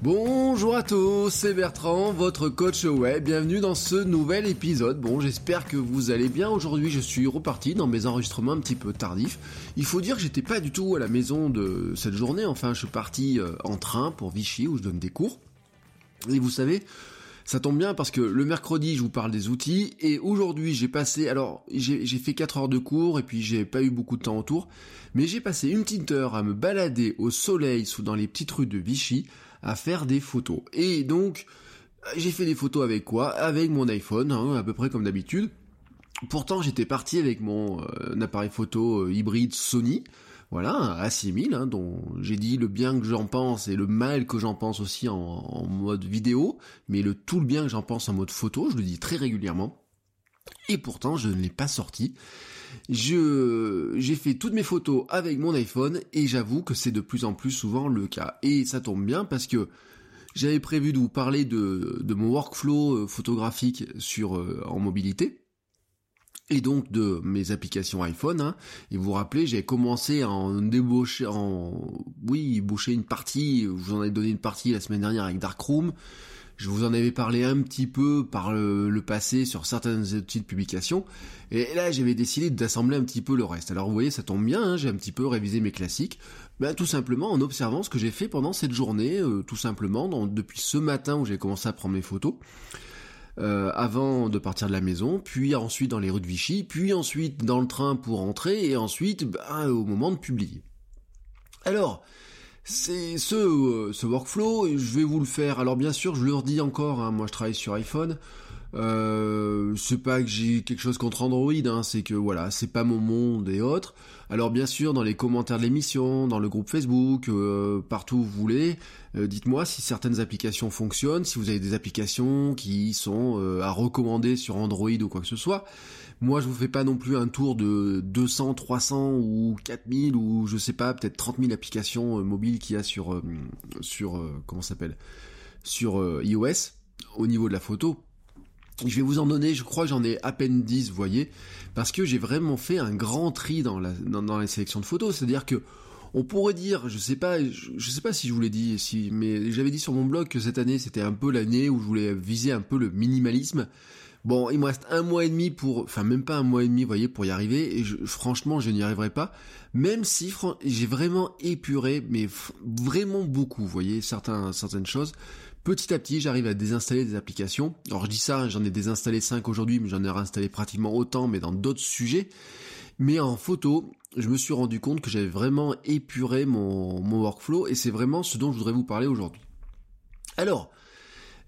Bonjour à tous, c'est Bertrand, votre coach web. Bienvenue dans ce nouvel épisode. Bon, j'espère que vous allez bien. Aujourd'hui, je suis reparti dans mes enregistrements un petit peu tardifs. Il faut dire que j'étais pas du tout à la maison de cette journée. Enfin, je suis parti euh, en train pour Vichy où je donne des cours. Et vous savez, ça tombe bien parce que le mercredi, je vous parle des outils et aujourd'hui, j'ai passé alors j'ai fait 4 heures de cours et puis j'ai pas eu beaucoup de temps autour, mais j'ai passé une petite heure à me balader au soleil sous dans les petites rues de Vichy à faire des photos. Et donc, j'ai fait des photos avec quoi? Avec mon iPhone, hein, à peu près comme d'habitude. Pourtant, j'étais parti avec mon euh, appareil photo euh, hybride Sony, voilà, A6000, hein, dont j'ai dit le bien que j'en pense et le mal que j'en pense aussi en, mode vidéo, mais le tout le bien que j'en pense en mode photo, je le dis très régulièrement. Et pourtant, je ne l'ai pas sorti. Je, j'ai fait toutes mes photos avec mon iPhone et j'avoue que c'est de plus en plus souvent le cas. Et ça tombe bien parce que j'avais prévu de vous parler de, de mon workflow euh, photographique sur, euh, en mobilité et donc de mes applications iPhone. Hein. Et vous vous rappelez, j'ai commencé à en débaucher, en oui, boucher une partie. Je vous en ai donné une partie la semaine dernière avec Darkroom. Je vous en avais parlé un petit peu par le, passé sur certaines outils de publication. Et là, j'avais décidé d'assembler un petit peu le reste. Alors vous voyez, ça tombe bien, hein, j'ai un petit peu révisé mes classiques. Ben, tout simplement en observant ce que j'ai fait pendant cette journée, euh, tout simplement, depuis ce matin où j'ai commencé à prendre mes photos. Euh, avant de partir de la maison, puis ensuite dans les rues de Vichy, puis ensuite dans le train pour rentrer, et ensuite ben, au moment de publier. Alors, c'est ce, euh, ce workflow, je vais vous le faire. Alors bien sûr, je le redis encore, hein, moi je travaille sur iPhone. Euh, c'est pas que j'ai quelque chose contre Android, hein, c'est que voilà, c'est pas mon monde et autres. Alors bien sûr, dans les commentaires de l'émission, dans le groupe Facebook, euh, partout où vous voulez, euh, dites-moi si certaines applications fonctionnent, si vous avez des applications qui sont à recommander sur Android ou quoi que ce soit. Moi, je vous fais pas non plus un tour de 200, 300 ou 4000 ou je sais pas, peut-être 30 000 applications mobiles qu'il y a sur sur comment s'appelle? Sur iOS au niveau de la photo je vais vous en donner, je crois j'en ai à peine 10, vous voyez, parce que j'ai vraiment fait un grand tri dans la, dans, les sélections de photos. C'est-à-dire que on pourrait dire, je sais pas, je, sais pas si je vous l'ai dit, si, mais j'avais dit sur mon blog que cette année c'était un peu l'année où je voulais viser un peu le minimalisme. Bon, il me reste un mois et demi pour, enfin même pas un mois et demi, vous voyez, pour y arriver. Et franchement, je n'y arriverai pas. Même si j'ai vraiment épuré, mais vraiment beaucoup, vous voyez, certaines choses. Petit à petit, j'arrive à désinstaller des applications. Alors je dis ça, j'en ai désinstallé 5 aujourd'hui, mais j'en ai réinstallé pratiquement autant, mais dans d'autres sujets. Mais en photo, je me suis rendu compte que j'avais vraiment épuré mon, workflow et c'est vraiment ce dont je voudrais vous parler aujourd'hui. Alors,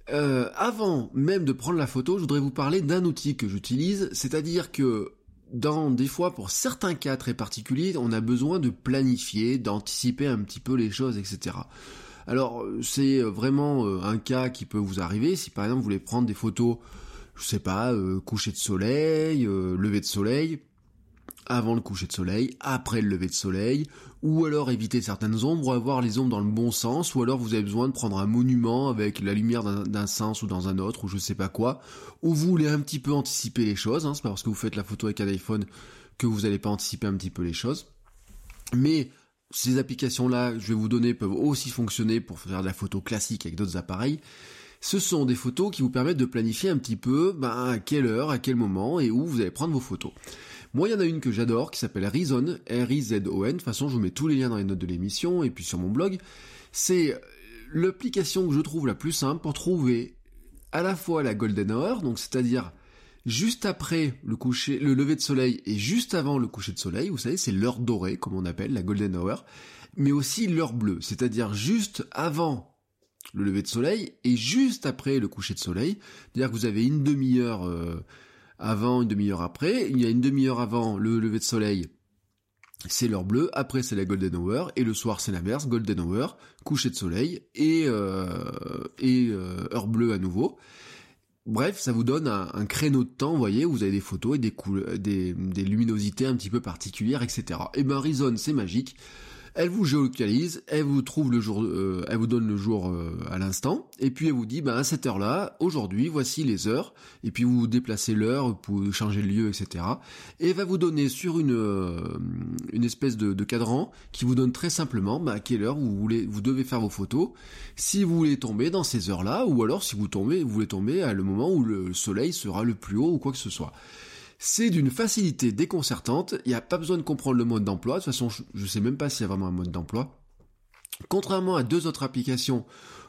euh, avant même de prendre la photo, je voudrais vous parler d'un outil que j'utilise, c'est-à-dire que dans des fois, pour certains cas très particuliers, on a besoin de planifier, d'anticiper un petit peu les choses, etc. Alors c'est euh, vraiment euh, un cas qui peut vous arriver si par exemple vous voulez prendre des photos, je sais pas, coucher de soleil, lever de soleil, avant le coucher de soleil, après le lever de soleil, ou alors éviter certaines ombres, avoir les ombres dans le bon sens, ou alors vous avez besoin de prendre un monument avec la lumière d'un sens ou dans un autre, ou je sais pas quoi, ou vous voulez un petit peu anticiper les choses, hein, c'est pas parce que vous faites la photo avec un iPhone que vous n'allez pas anticiper un petit peu les choses. Mais ces applications-là, je vais vous donner, peuvent aussi fonctionner pour faire de la photo classique avec d'autres appareils. Ce sont des photos qui vous permettent de planifier un petit peu ben, à quelle heure, à quel moment et où vous allez prendre vos photos. Moi, il y en a une que j'adore qui s'appelle Rizon, R-I-Z-O-N. De toute façon, je vous mets tous les liens dans les notes de l'émission et puis sur mon blog. C'est l'application que je trouve la plus simple pour trouver à la fois la golden hour, donc c'est-à-dire juste après le coucher, le lever de soleil et juste avant le coucher de soleil, vous savez, c'est l'heure dorée, comme on appelle, la golden hour, mais aussi l'heure bleue, c'est-à-dire juste avant le lever de soleil et juste après le coucher de soleil. C'est-à-dire que vous avez une demi-heure euh, avant, une demi-heure après, il y a une demi-heure avant le lever de soleil c'est l'heure bleue, après c'est la golden hour, et le soir c'est l'inverse, golden hour, coucher de soleil, et, euh, et euh, heure bleue à nouveau. Bref, ça vous donne un, créneau de temps, vous voyez, où vous avez des photos et des, des, des luminosités un petit peu particulières, etc. Et ben Reason, c'est magique. Elle vous géolocalise, elle vous trouve le jour, euh, elle vous donne le jour euh, à l'instant, et puis elle vous dit, bah à cette heure-là, aujourd'hui, voici les heures, et puis vous déplacez l'heure pour changer le lieu, etc. Et elle va vous donner sur une euh, une espèce de, cadran qui vous donne très simplement bah, à quelle heure vous voulez, vous devez faire vos photos, si vous voulez tomber dans ces heures-là, ou alors si vous tombez, vous voulez tomber à le moment où le soleil sera le plus haut ou quoi que ce soit. C'est d'une facilité déconcertante, il n'y a pas besoin de comprendre le mode d'emploi, de toute façon je ne sais même pas s'il y a vraiment un mode d'emploi. Contrairement à deux autres applications,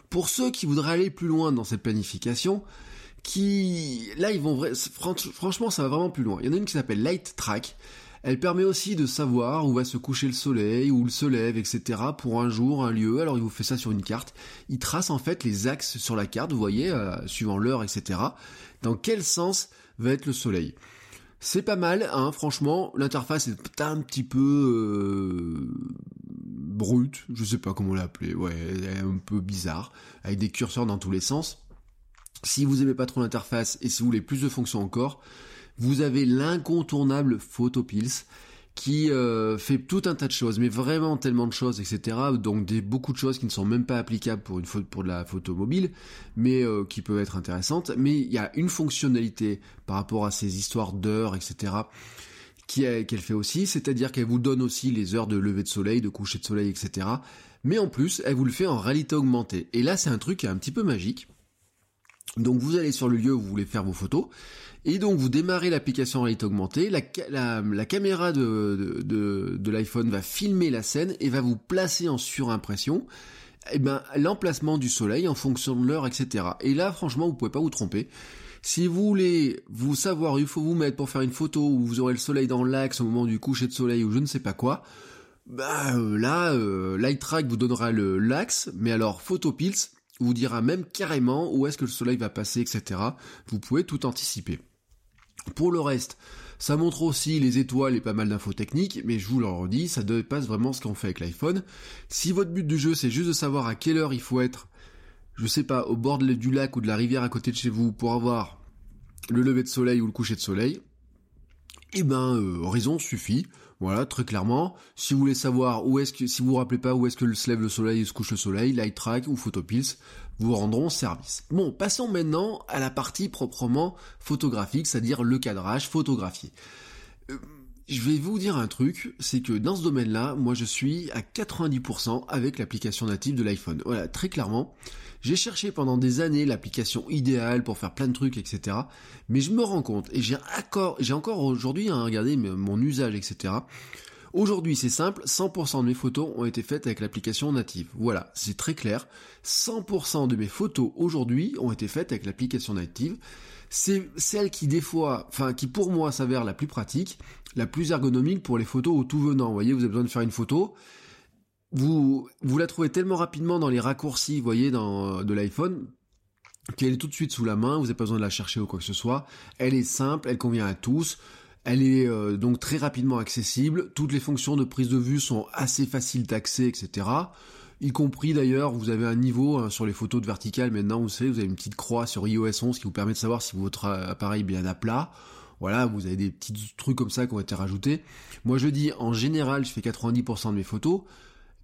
pour ceux qui voudraient aller plus loin dans cette planification, qui là ils vont franchement ça va vraiment plus loin. Il y en a une qui s'appelle Light Track. Elle permet aussi de savoir où va se coucher le soleil, où il se lève, etc. pour un jour, un lieu. Alors il vous fait ça sur une carte. Il trace en fait les axes sur la carte, vous voyez, euh, suivant l'heure, etc. Dans quel sens va être le soleil. C'est pas mal, hein, franchement, l'interface est un petit peu euh, brute, je sais pas comment l'appeler, ouais, elle est un peu bizarre, avec des curseurs dans tous les sens. Si vous aimez pas trop l'interface et si vous voulez plus de fonctions encore, vous avez l'incontournable PhotoPills qui euh, fait tout un tas de choses, mais vraiment tellement de choses, etc. Donc des beaucoup de choses qui ne sont même pas applicables pour une pour de la photo mobile, mais euh, qui peuvent être intéressantes. Mais il y a une fonctionnalité par rapport à ces histoires d'heures, etc. qu'elle fait aussi, c'est-à-dire qu'elle vous donne aussi les heures de lever de soleil, de coucher de soleil, etc. Mais en plus, elle vous le fait en réalité augmentée. Et là, c'est un truc qui est un petit peu magique. Donc vous allez sur le lieu où vous voulez faire vos photos, et donc vous démarrez l'application en réalité augmentée, la, caméra de, l'iPhone va filmer la scène et va vous placer en surimpression eh ben, l'emplacement du soleil en fonction de l'heure, etc. Et là, franchement, vous pouvez pas vous tromper. Si vous voulez vous savoir, il faut vous mettre pour faire une photo où vous aurez le soleil dans l'axe au moment du coucher de soleil ou je ne sais pas quoi, bah euh, là, euh, vous donnera l'axe, mais alors PhotoPills vous dira même carrément où est-ce que le soleil va passer, etc. Vous pouvez tout anticiper. Pour le reste, ça montre aussi les étoiles et pas mal d'infos techniques, mais je vous le redis, ça dépasse vraiment ce qu'on fait avec l'iPhone. Si votre but du jeu c'est juste de savoir à quelle heure il faut être, je sais pas, au bord du lac ou de la rivière à côté de chez vous pour avoir le lever de soleil ou le coucher de soleil, eh ben euh, Horizon suffit. Voilà, très clairement. Si vous voulez savoir où est-ce que, si vous vous rappelez pas où est-ce que se lève le soleil et se couche le soleil, Light Track ou Photopills vous rendront service. Bon, passons maintenant à la partie proprement photographique, c'est-à-dire le cadrage photographié. Euh, je vais vous dire un truc, c'est que dans ce domaine-là, moi je suis à 90% avec l'application native de l'iPhone. Voilà, très clairement. J'ai cherché pendant des années l'application idéale pour faire plein de trucs, etc. Mais je me rends compte, et j'ai encore, encore aujourd'hui à regarder mon usage, etc. Aujourd'hui, c'est simple, 100% de mes photos ont été faites avec l'application native. Voilà, c'est très clair. 100% de mes photos aujourd'hui ont été faites avec l'application native. C'est celle qui des fois, enfin qui pour moi s'avère la plus pratique, la plus ergonomique pour les photos au tout venant. Vous voyez, vous avez besoin de faire une photo, vous, vous la trouvez tellement rapidement dans les raccourcis, vous voyez, de l'iPhone, qu'elle est tout de suite sous la main, vous n'avez pas besoin de la chercher ou quoi que ce soit. Elle est simple, elle convient à tous. Elle est euh, donc très rapidement accessible. Toutes les fonctions de prise de vue sont assez faciles d'accès, etc. Y compris d'ailleurs, vous avez un niveau hein, sur les photos de verticale. Maintenant, vous savez, vous avez une petite croix sur iOS 11 qui vous permet de savoir si votre appareil est bien à plat. Voilà, vous avez des petits trucs comme ça qui ont été rajoutés. Moi, je dis en général, je fais 90% de mes photos.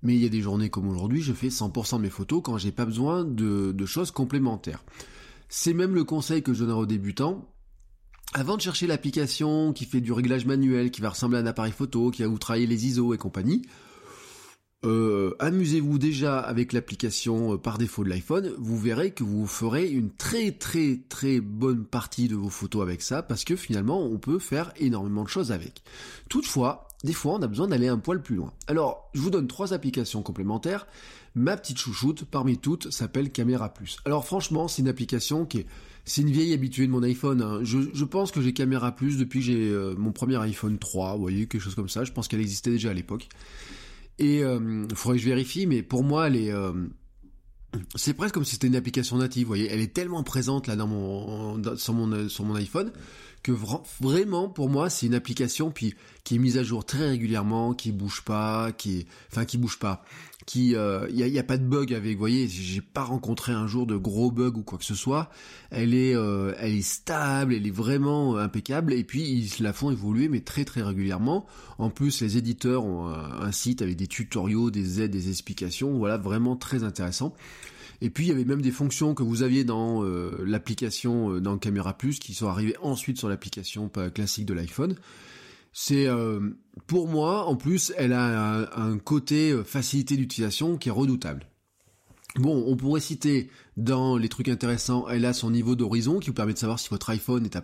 Mais il y a des journées comme aujourd'hui, je fais 100% de mes photos quand j'ai pas besoin de, de choses complémentaires. C'est même le conseil que je donne aux débutants. Avant de chercher l'application qui fait du réglage manuel, qui va ressembler à un appareil photo, qui va vous travailler les ISO et compagnie, euh, amusez-vous déjà avec l'application euh, par défaut de l'iPhone, vous verrez que vous ferez une très très très bonne partie de vos photos avec ça, parce que finalement on peut faire énormément de choses avec. Toutefois, des fois on a besoin d'aller un poil plus loin. Alors, je vous donne trois applications complémentaires. Ma petite chouchoute, parmi toutes, s'appelle Caméra Plus. Alors franchement, c'est une application qui est... C'est une vieille habituée de mon iPhone. Hein. Je, pense que j'ai Caméra Plus depuis que j'ai euh, mon premier iPhone 3, vous voyez, quelque chose comme ça. Je pense qu'elle existait déjà à l'époque. Et euh, faudrait que je vérifie, mais pour moi, elle est, euh, c'est presque comme si c'était une application native. Vous voyez, elle est tellement présente là dans mon, sur mon, sur mon iPhone vraiment pour moi c'est une application qui est mise à jour très régulièrement, qui bouge pas, qui enfin qui bouge pas, qui, il euh, y, a, pas de bug avec, vous voyez, j'ai pas rencontré un jour de gros bug ou quoi que ce soit. Elle est, euh, elle est stable, elle est vraiment impeccable et puis ils la font évoluer mais très très régulièrement. En plus les éditeurs ont un, un site avec des tutoriaux, des aides, des explications, voilà vraiment très intéressant. Et puis il y avait même des fonctions que vous aviez dans euh, l'application euh, dans Camera Plus qui sont arrivées ensuite sur l'application classique de l'iPhone. C'est euh, pour moi en plus elle a un, côté facilité d'utilisation qui est redoutable. Bon, on pourrait citer dans les trucs intéressants, elle a son niveau d'horizon qui vous permet de savoir si votre iPhone est, à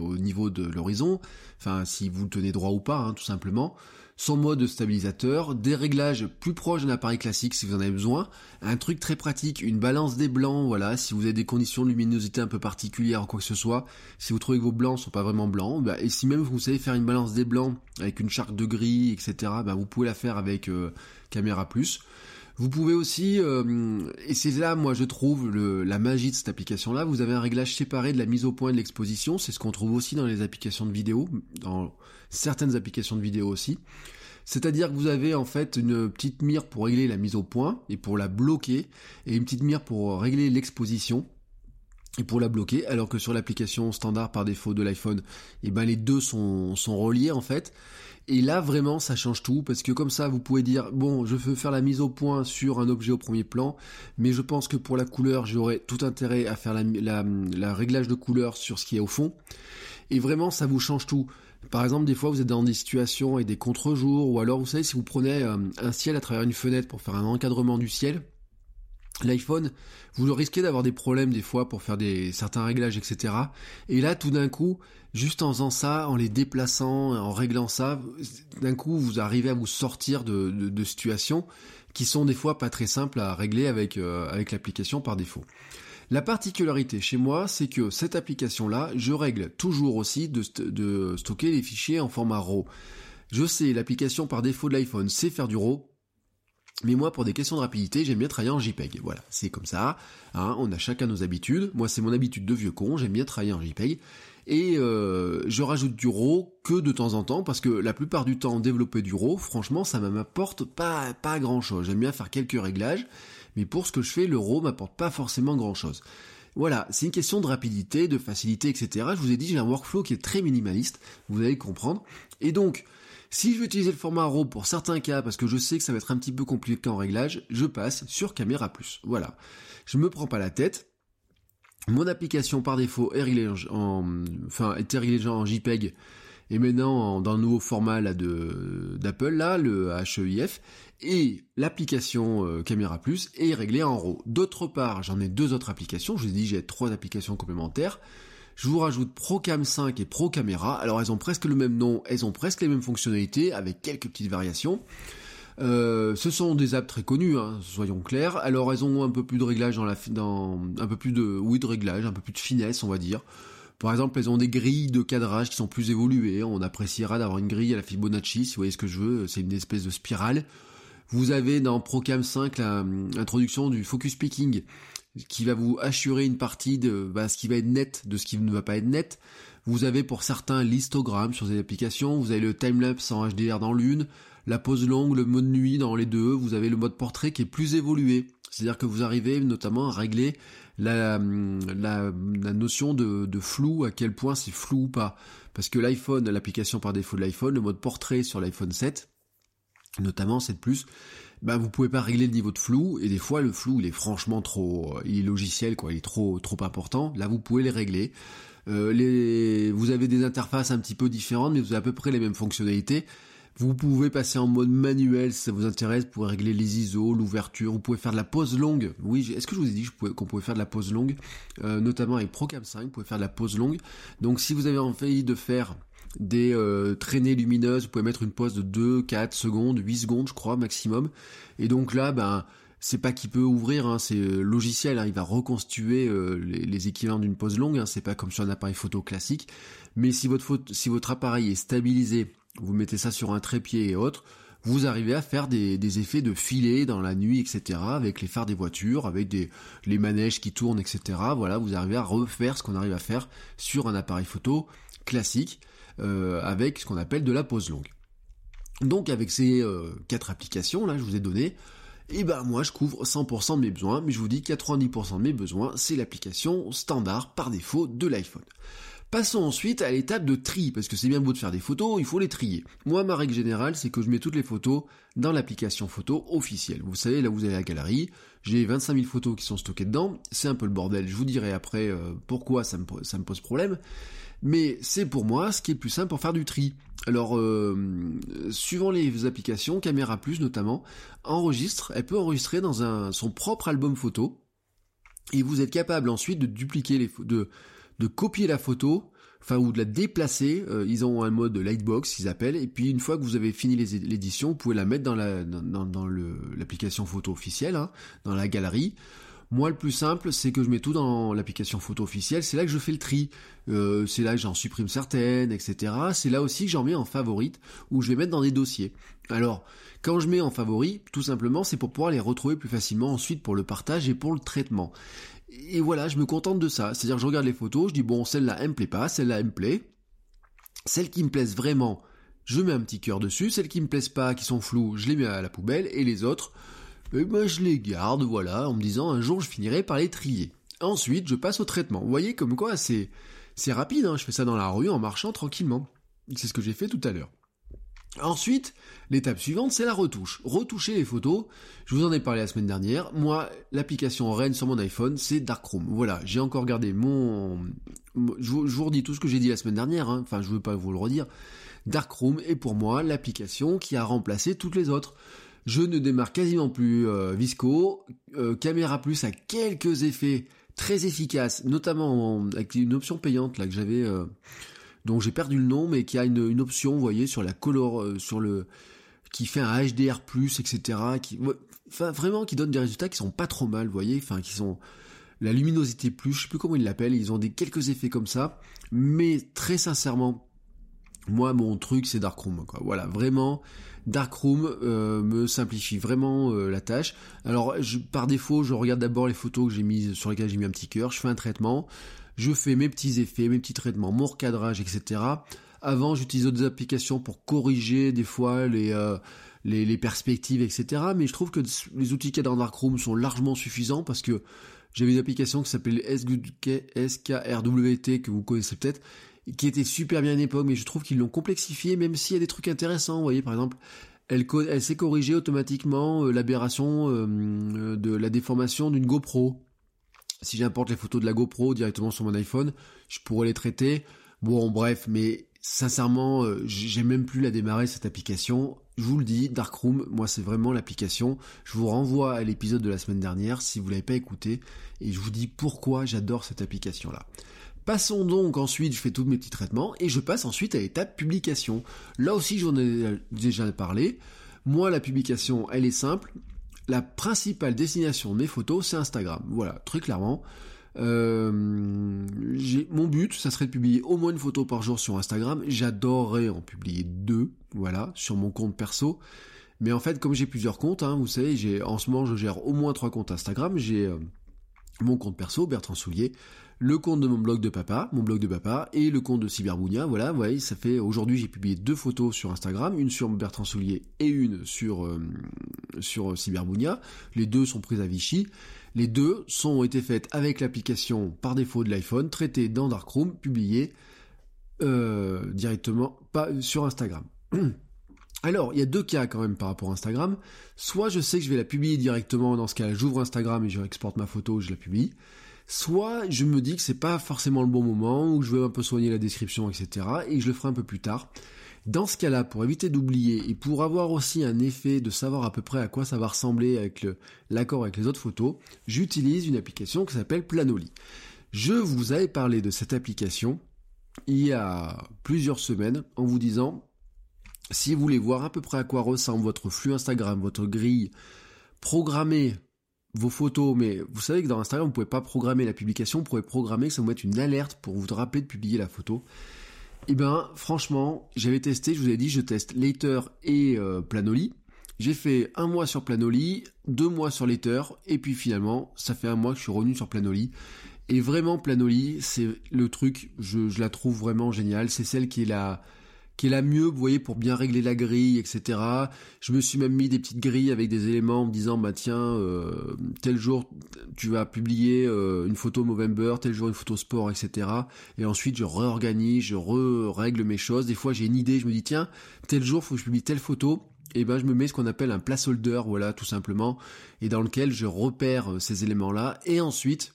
au niveau de l'horizon, enfin si vous le tenez droit ou pas, hein, tout simplement son mode stabilisateur, des réglages plus proches d'un appareil classique si vous en avez besoin, un truc très pratique, une balance des blancs, voilà, si vous avez des conditions de luminosité un peu particulières ou quoi que ce soit, si vous trouvez que vos blancs sont pas vraiment blancs, bah, et si même vous savez faire une balance des blancs avec une charte de gris, etc., bah, vous pouvez la faire avec euh, Caméra Plus. Vous pouvez aussi, euh, et c'est là moi je trouve la magie de cette application là, vous avez un réglage séparé de la mise au point de l'exposition, c'est ce qu'on trouve aussi dans les applications de vidéo, dans certaines applications de vidéo aussi. C'est-à-dire que vous avez en fait une petite mire pour régler la mise au point et pour la bloquer, et une petite mire pour régler l'exposition et pour la bloquer, alors que sur l'application standard par défaut de l'iPhone, eh ben les deux sont, sont reliés en fait. Et là, vraiment, ça change tout, parce que comme ça, vous pouvez dire, bon, je veux faire la mise au point sur un objet au premier plan, mais je pense que pour la couleur, j'aurais tout intérêt à faire la, réglage de couleur sur ce qui est au fond. Et vraiment, ça vous change tout. Par exemple, des fois, vous êtes dans des situations avec des contre-jours, ou alors, vous savez, si vous prenez euh, un ciel à travers une fenêtre pour faire un encadrement du ciel, l'iPhone, vous risquez d'avoir des problèmes des fois pour faire des certains réglages, etc. Et là, tout d'un coup, juste en faisant ça, en les déplaçant, en réglant ça, d'un coup, vous arrivez à vous sortir de, situations qui sont des fois pas très simples à régler avec euh, avec l'application par défaut. La particularité chez moi, c'est que cette application-là, je règle toujours aussi de, de stocker les fichiers en format RAW. Je sais, l'application par défaut de l'iPhone sait faire du RAW, mais moi, pour des questions de rapidité, j'aime bien travailler en JPEG. Voilà, c'est comme ça. Hein, on a chacun nos habitudes. Moi, c'est mon habitude de vieux con. J'aime bien travailler en JPEG. Et euh, je rajoute du RAW que de temps en temps, parce que la plupart du temps, développer du RAW, franchement, ça m'apporte pas, pas grand-chose. J'aime bien faire quelques réglages, mais pour ce que je fais, le RAW m'apporte pas forcément grand-chose. Voilà, c'est une question de rapidité, de facilité, etc. Je vous ai dit, j'ai un workflow qui est très minimaliste, vous allez comprendre. Et donc, si je veux utiliser le format RAW pour certains cas, parce que je sais que ça va être un petit peu compliqué en réglage, je passe sur Caméra Plus. Voilà. Je me prends pas la tête. Mon application par défaut est réglée en, enfin, était réglée en JPEG et maintenant dans le nouveau format là de d'Apple là, le HEIF, et l'application euh, Caméra Plus est réglée en RAW. D'autre part, j'en ai deux autres applications. Je vous ai dit j'ai trois applications complémentaires. Je vous rajoute Procam 5 et Pro Camera. Alors elles ont presque le même nom, elles ont presque les mêmes fonctionnalités avec quelques petites variations. Euh, ce sont des apps très connues, hein, soyons clairs. Alors elles ont un peu plus de réglage dans la, dans un peu plus de, oui, de réglage, un peu plus de finesse, on va dire. Par exemple, elles ont des grilles de cadrage qui sont plus évoluées. On appréciera d'avoir une grille à la Fibonacci, si vous voyez ce que je veux. C'est une espèce de spirale. Vous avez dans Procam 5 l'introduction du focus picking qui va vous assurer une partie de bah, ce qui va être net de ce qui ne va pas être net. Vous avez pour certains l'histogramme sur ces applications, vous avez le timelapse en HDR dans l'une, la pause longue, le mode nuit dans les deux, vous avez le mode portrait qui est plus évolué. C'est-à-dire que vous arrivez notamment à régler la, la, notion de, de, flou, à quel point c'est flou ou pas. Parce que l'iPhone, l'application par défaut de l'iPhone, le mode portrait sur l'iPhone 7, notamment 7 Plus, bah vous pouvez pas régler le niveau de flou et des fois le flou il est franchement trop il est logiciel quoi il est trop trop important là vous pouvez les régler euh, les vous avez des interfaces un petit peu différentes mais vous avez à peu près les mêmes fonctionnalités vous pouvez passer en mode manuel si ça vous intéresse pour régler les ISO, l'ouverture. Vous pouvez faire de la pause longue. Oui, est-ce que je vous ai dit qu'on pouvait faire de la pause longue, euh, notamment avec Procam 5, vous pouvez faire de la pause longue. Donc si vous avez envie de faire des euh, traînées lumineuses, vous pouvez mettre une pause de 2, 4 secondes, 8 secondes je crois maximum. Et donc là, ben c'est pas qu'il peut ouvrir, hein, c'est euh, logiciel, hein, il va reconstituer euh, les, équivalents d'une pause longue, hein, c'est pas comme sur un appareil photo classique. Mais si votre, si votre appareil est stabilisé, vous mettez ça sur un trépied et autres, vous arrivez à faire des, des, effets de filet dans la nuit, etc., avec les phares des voitures, avec des, les manèges qui tournent, etc. Voilà, vous arrivez à refaire ce qu'on arrive à faire sur un appareil photo classique avec ce qu'on appelle de la pause longue. Donc avec ces quatre applications là, je vous ai donné, et eh ben moi je couvre 100% de mes besoins, mais je vous dis 90% de mes besoins, c'est l'application standard par défaut de l'iPhone. Passons ensuite à l'étape de tri, parce que c'est bien beau de faire des photos, il faut les trier. Moi, ma règle générale, c'est que je mets toutes les photos dans l'application photo officielle. Vous savez, là vous avez la galerie, j'ai 25 000 photos qui sont stockées dedans, c'est un peu le bordel, je vous dirai après euh, pourquoi ça me pose problème, mais c'est pour moi ce qui est le plus simple pour faire du tri. Alors, euh, suivant les applications, Caméra Plus notamment, enregistre, elle peut enregistrer dans un, son propre album photo, et vous êtes capable ensuite de dupliquer les de de copier la photo, enfin ou de la déplacer. Euh, ils ont un mode lightbox, ils appellent. Et puis une fois que vous avez fini l'édition, vous pouvez la mettre dans la dans, dans l'application photo officielle, hein, dans la galerie. Moi, le plus simple, c'est que je mets tout dans l'application photo officielle. C'est là que je fais le tri. Euh, c'est là que j'en supprime certaines, etc. C'est là aussi que j'en mets en favorite, ou je vais mettre dans des dossiers. Alors, quand je mets en favori, tout simplement, c'est pour pouvoir les retrouver plus facilement ensuite pour le partage et pour le traitement et voilà, je me contente de ça. C'est-à-dire que je regarde les photos, je dis bon, celle-là, elle me plaît pas, celle-là, elle me plaît. Celles qui me plaisent vraiment, je mets un petit cœur dessus. Celles qui me plaisent pas, qui sont floues, je les mets à la poubelle. Et les autres, eh ben, je les garde, voilà, en me disant un jour je finirai par les trier. Ensuite, je passe au traitement. Vous voyez comme quoi c'est, c'est rapide, hein. je fais ça dans la rue en marchant tranquillement. C'est ce que j'ai fait tout à l'heure. Ensuite, l'étape suivante, c'est la retouche. Retoucher les photos. Je vous en ai parlé la semaine dernière. Moi, l'application reine sur mon iPhone, c'est Darkroom. Voilà, j'ai encore gardé mon... Je vous, redis tout ce que j'ai dit la semaine dernière, hein. enfin je veux pas vous le redire. Darkroom est pour moi l'application qui a remplacé toutes les autres. Je ne démarre quasiment plus euh, Visco. Euh, Caméra Plus a quelques effets très efficaces, notamment avec une option payante là que. Euh, dont j'ai perdu le nom, mais qui a une, option, vous voyez, sur la color, sur le, qui fait un HDR+, etc., qui, vraiment, qui donne des résultats qui sont pas trop mal, vous voyez, enfin, qui sont, la luminosité plus, je sais plus comment ils l'appellent, ils ont des quelques effets comme ça, mais très sincèrement, moi, mon truc, c'est Darkroom, quoi. Voilà, vraiment, Darkroom euh, me simplifie vraiment euh, la tâche. Alors, par défaut, je regarde d'abord les photos que j'ai mises sur lesquelles j'ai mis un petit cœur, je fais un traitement, je fais mes petits effets, mes petits traitements, mon recadrage, etc. Avant, j'utilise d'autres applications pour corriger des fois euh, les, les, perspectives, etc. Mais je trouve que les outils qu'il y a dans Darkroom sont largement suffisants parce que j'avais une application qui s'appelait SKRWT que vous connaissez peut-être, qui était super bien à l'époque, mais je trouve qu'ils l'ont complexifié, même s'il y a des trucs intéressants. Vous voyez, par exemple, elle, sait corriger automatiquement euh, l'aberration euh, de la déformation d'une GoPro si j'importe les photos de la GoPro directement sur mon iPhone, je pourrais les traiter. Bon, bref, mais sincèrement, euh, j'ai même plus la démarrer cette application. Je vous le dis, Darkroom, moi c'est vraiment l'application. Je vous renvoie à l'épisode de la semaine dernière si vous l'avez pas écouté et je vous dis pourquoi j'adore cette application là. Passons donc ensuite, je fais tous mes petits traitements et je passe ensuite à l'étape publication. Là aussi j'en ai déjà parlé. Moi la publication elle est simple, la principale destination de mes photos, c'est Instagram. Voilà, très clairement. Euh, mon but, ça serait de publier au moins une photo par jour sur Instagram. J'adorerais en publier deux, voilà, sur mon compte perso. Mais en fait, comme j'ai plusieurs comptes, hein, vous savez, en ce moment, je gère au moins trois comptes Instagram. J'ai euh, mon compte perso, Bertrand Soulier, le compte de mon blog de papa, mon blog de papa, et le compte de Cyberbounia. Voilà, vous voyez, ça fait aujourd'hui j'ai publié deux photos sur Instagram, une sur Bertrand Soulier et une sur euh, sur Cyberbounia. Les deux sont prises à Vichy. Les deux sont ont été faites avec l'application par défaut de l'iPhone, traitées dans Darkroom, publiées euh, directement sur Instagram. Alors, il y a deux cas quand même par rapport à Instagram. Soit je sais que je vais la publier directement, dans ce cas j'ouvre Instagram et je exporte ma photo, je la publie soit je me dis que c'est pas forcément le bon moment, ou je veux un peu soigner la description, etc. et je le ferai un peu plus tard. Dans ce cas-là, pour éviter d'oublier et pour avoir aussi un effet de savoir à peu près à quoi ça va ressembler avec l'accord avec les autres photos, j'utilise une application qui s'appelle Planoly. Je vous avais parlé de cette application il y a plusieurs semaines en vous disant si vous voulez voir à peu près à quoi ressemble votre flux Instagram, votre grille, programmée vos photos, mais vous savez que dans Instagram, vous pouvez pas programmer la publication, vous pouvez programmer que ça vous mette une alerte pour vous rappeler de publier la photo. Eh ben, franchement, j'avais testé, je vous ai dit, je teste Later et euh, Planoly. J'ai fait un mois sur Planoly, deux mois sur Later, et puis finalement, ça fait un mois que je suis revenu sur Planoly. Et vraiment, Planoli, c'est le truc, je, je la trouve vraiment géniale. C'est celle qui est la, qui est la mieux, vous voyez, pour bien régler la grille, etc. Je me suis même mis des petites grilles avec des éléments en me disant, bah tiens, euh, tel jour tu vas publier euh, une photo Movember, tel jour une photo sport, etc. Et ensuite je réorganise, je re-règle mes choses. Des fois j'ai une idée, je me dis tiens, tel jour faut que je publie telle photo. Et ben je me mets ce qu'on appelle un placeholder, voilà, tout simplement, et dans lequel je repère euh, ces éléments-là. Et ensuite,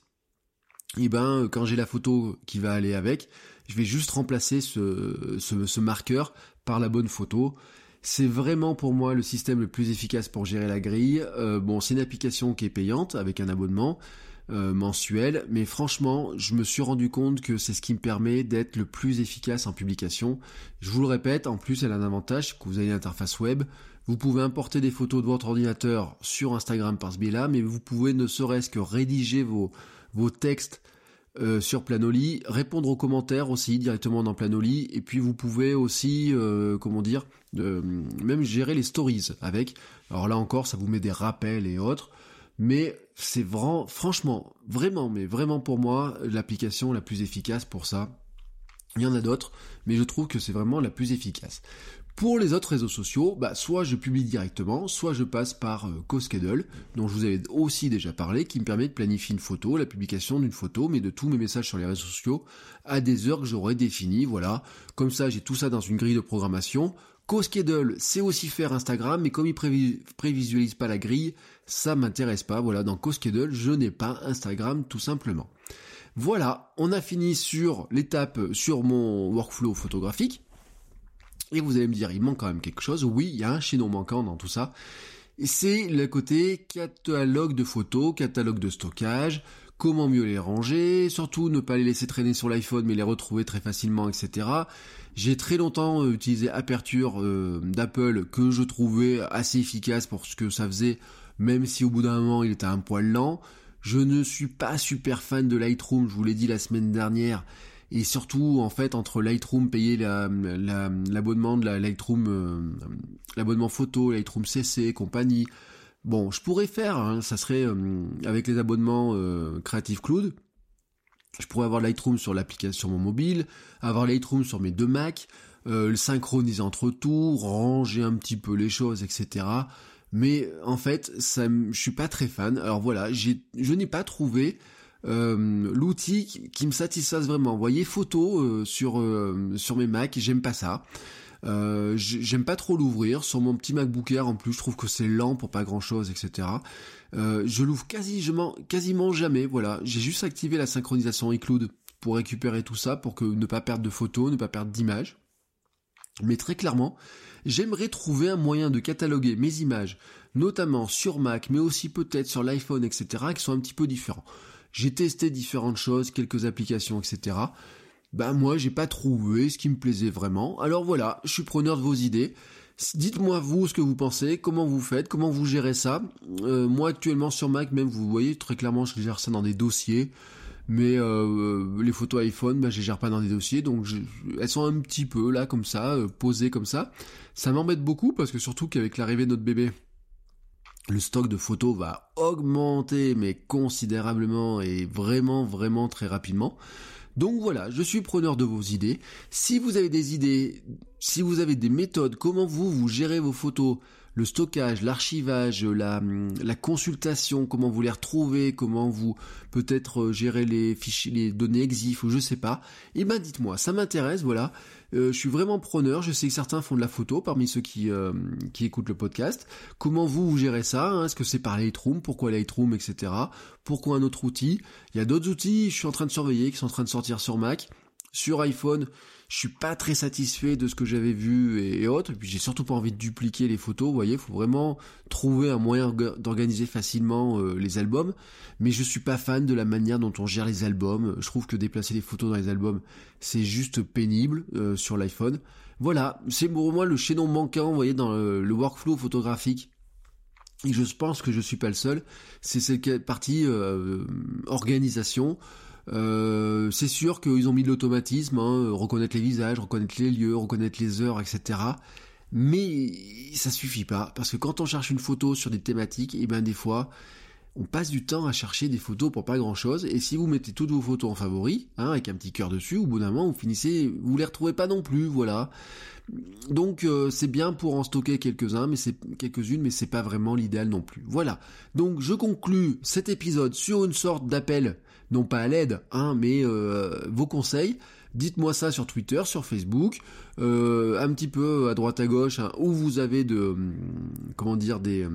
et ben quand j'ai la photo qui va aller avec, je vais juste remplacer ce, marqueur par la bonne photo. C'est vraiment pour moi le système le plus efficace pour gérer la grille. Euh, bon, c'est une application qui est payante avec un abonnement euh, mensuel, mais franchement, je me suis rendu compte que c'est ce qui me permet d'être le plus efficace en publication. Je vous le répète, en plus, elle a un avantage que vous avez l'interface web. Vous pouvez importer des photos de votre ordinateur sur Instagram par ce biais-là, mais vous pouvez ne serait-ce que rédiger vos, vos textes euh, sur Planoli, répondre aux commentaires aussi directement dans Planoli, et puis vous pouvez aussi, euh, comment dire, même gérer les stories avec. Alors là encore, ça vous met des rappels et autres, mais c'est vraiment, franchement, vraiment, mais vraiment pour moi, l'application la plus efficace pour ça. Il y en a d'autres, mais je trouve que c'est vraiment la plus efficace. Pour les autres réseaux sociaux, bah, soit je publie directement, soit je passe par euh, CoSchedule, dont je vous avais aussi déjà parlé, qui me permet de planifier une photo, la publication d'une photo, mais de tous mes messages sur les réseaux sociaux à des heures que j'aurais définies, voilà. Comme ça, j'ai tout ça dans une grille de programmation. CoSchedule, c'est aussi faire Instagram, mais comme il prévisualise pas la grille, ça m'intéresse pas. Voilà, dans CoSchedule, je n'ai pas Instagram tout simplement. Voilà, on a fini sur l'étape sur mon workflow photographique. Et vous allez me dire, il manque quand même quelque chose. Oui, il y a un chaînon manquant dans tout ça. C'est le côté catalogue de photos, catalogue de stockage, comment mieux les ranger, surtout ne pas les laisser traîner sur l'iPhone mais les retrouver très facilement, etc. J'ai très longtemps euh, utilisé Aperture euh, d'Apple que je trouvais assez efficace pour ce que ça faisait, même si au bout d'un moment il était un poil lent. Je ne suis pas super fan de Lightroom, je vous l'ai dit la semaine dernière, et surtout en fait entre Lightroom payer l'abonnement de la Lightroom euh, l'abonnement photo Lightroom CC compagnie. Bon je pourrais faire hein, ça serait euh, avec les abonnements euh, Creative Cloud. Je pourrais avoir Lightroom sur l'application mon mobile avoir Lightroom sur mes deux Mac le synchroniser entre tout ranger un petit peu les choses etc mais en fait ça je suis pas très fan. Alors voilà je n'ai pas trouvé l'outil qui, me satisfasse vraiment. Vous voyez, photo euh, sur euh, sur mes Mac, j'aime pas ça. j'aime pas trop l'ouvrir sur mon petit MacBook Air en plus je trouve que c'est lent pour pas grand chose etc je l'ouvre quasiment quasiment jamais voilà j'ai juste activé la synchronisation iCloud pour récupérer tout ça pour que ne pas perdre de photos ne pas perdre d'images mais très clairement, j'aimerais trouver un moyen de cataloguer mes images, notamment sur Mac, mais aussi peut-être sur l'iPhone, etc., qui sont un petit peu différents. J'ai testé différentes choses, quelques applications, etc. Ben moi, j'ai pas trouvé ce qui me plaisait vraiment. Alors voilà, je suis preneur de vos idées. Dites-moi vous ce que vous pensez, comment vous faites, comment vous gérez ça. Euh, moi actuellement sur Mac, même vous voyez très clairement, je gère ça dans des dossiers. Mais euh, les photos iPhone, ben, je les gère pas dans des dossiers, donc elles sont un petit peu là comme ça, euh, posées comme ça. Ça m'embête beaucoup parce que surtout qu'avec l'arrivée de notre bébé, le stock de photos va augmenter mais considérablement et vraiment vraiment très rapidement. Donc voilà, je suis preneur de vos idées. Si vous avez des idées, si vous avez des méthodes, comment vous vous gérez vos photos, le stockage, l'archivage, la, consultation, comment vous les retrouvez, comment vous peut-être euh, gérer les fichiers, les données exif ou je sais pas, eh ben dites-moi, ça m'intéresse, voilà. Euh, je suis vraiment preneur, je sais que certains font de la photo parmi ceux qui, euh, qui écoutent le podcast. Comment vous, vous gérez ça hein? Est-ce que c'est par Lightroom? Pourquoi Lightroom, etc. Pourquoi un autre outil? Il y a d'autres outils, je suis en train de surveiller, qui sont en train de sortir sur Mac. Sur iPhone, je suis pas très satisfait de ce que j'avais vu et, autres. Puis j'ai surtout pas envie de dupliquer les photos. Vous voyez, faut vraiment trouver un moyen d'organiser facilement euh, les albums. Mais je suis pas fan de la manière dont on gère les albums. Je trouve que déplacer les photos dans les albums, c'est juste pénible euh, sur l'iPhone. Voilà, c'est pour moi le chaînon manquant, vous voyez, dans le, workflow photographique et je pense que je suis pas le seul, c'est cette partie euh, organisation. Euh, c'est sûr qu'ils ont mis de l'automatisme, hein, reconnaître les visages, reconnaître les lieux, reconnaître les heures, etc. Mais ça suffit pas, parce que quand on cherche une photo sur des thématiques, et eh ben des fois, on passe du temps à chercher des photos pour pas grand chose, et si vous mettez toutes vos photos en favori, hein, avec un petit cœur dessus, au bout d'un moment, vous finissez, vous les retrouvez pas non plus, voilà. Donc euh, c'est bien pour en stocker quelques-uns, mais c'est quelques-unes, mais c'est pas vraiment l'idéal non plus. Voilà. Donc je conclus cet épisode sur une sorte d'appel, non pas à l'aide, hein, mais euh, vos conseils. Dites-moi ça sur Twitter, sur Facebook, euh, un petit peu à droite à gauche, hein, où vous avez de, hum, comment dire, des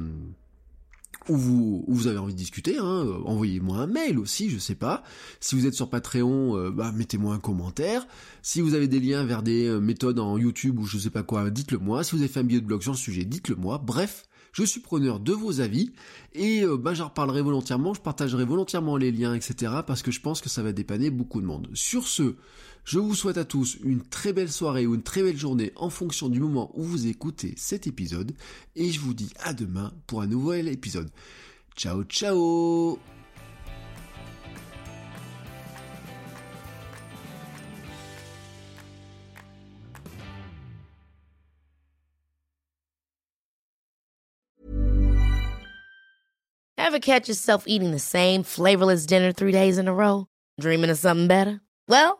où vous, vous avez envie de discuter, hein, euh, envoyez-moi un mail aussi, je sais pas. Si vous êtes sur Patreon, euh, bah, mettez-moi un commentaire. Si vous avez des liens vers des euh, méthodes en YouTube ou je sais pas quoi, dites-le moi. Si vous avez fait un billet de blog sur le sujet, dites-le moi. Bref, je suis preneur de vos avis et bah, j'en reparlerai volontairement, je partagerai volontairement les liens, etc. parce que je pense que ça va dépanner beaucoup de monde. Sur ce, je vous souhaite à tous une très belle soirée ou une très belle journée en fonction du moment où vous écoutez cet épisode et je vous dis à demain pour un nouvel épisode. Ciao ciao Ever catch yourself eating the same flavorless dinner three days in a row? Dreaming of something better? Well,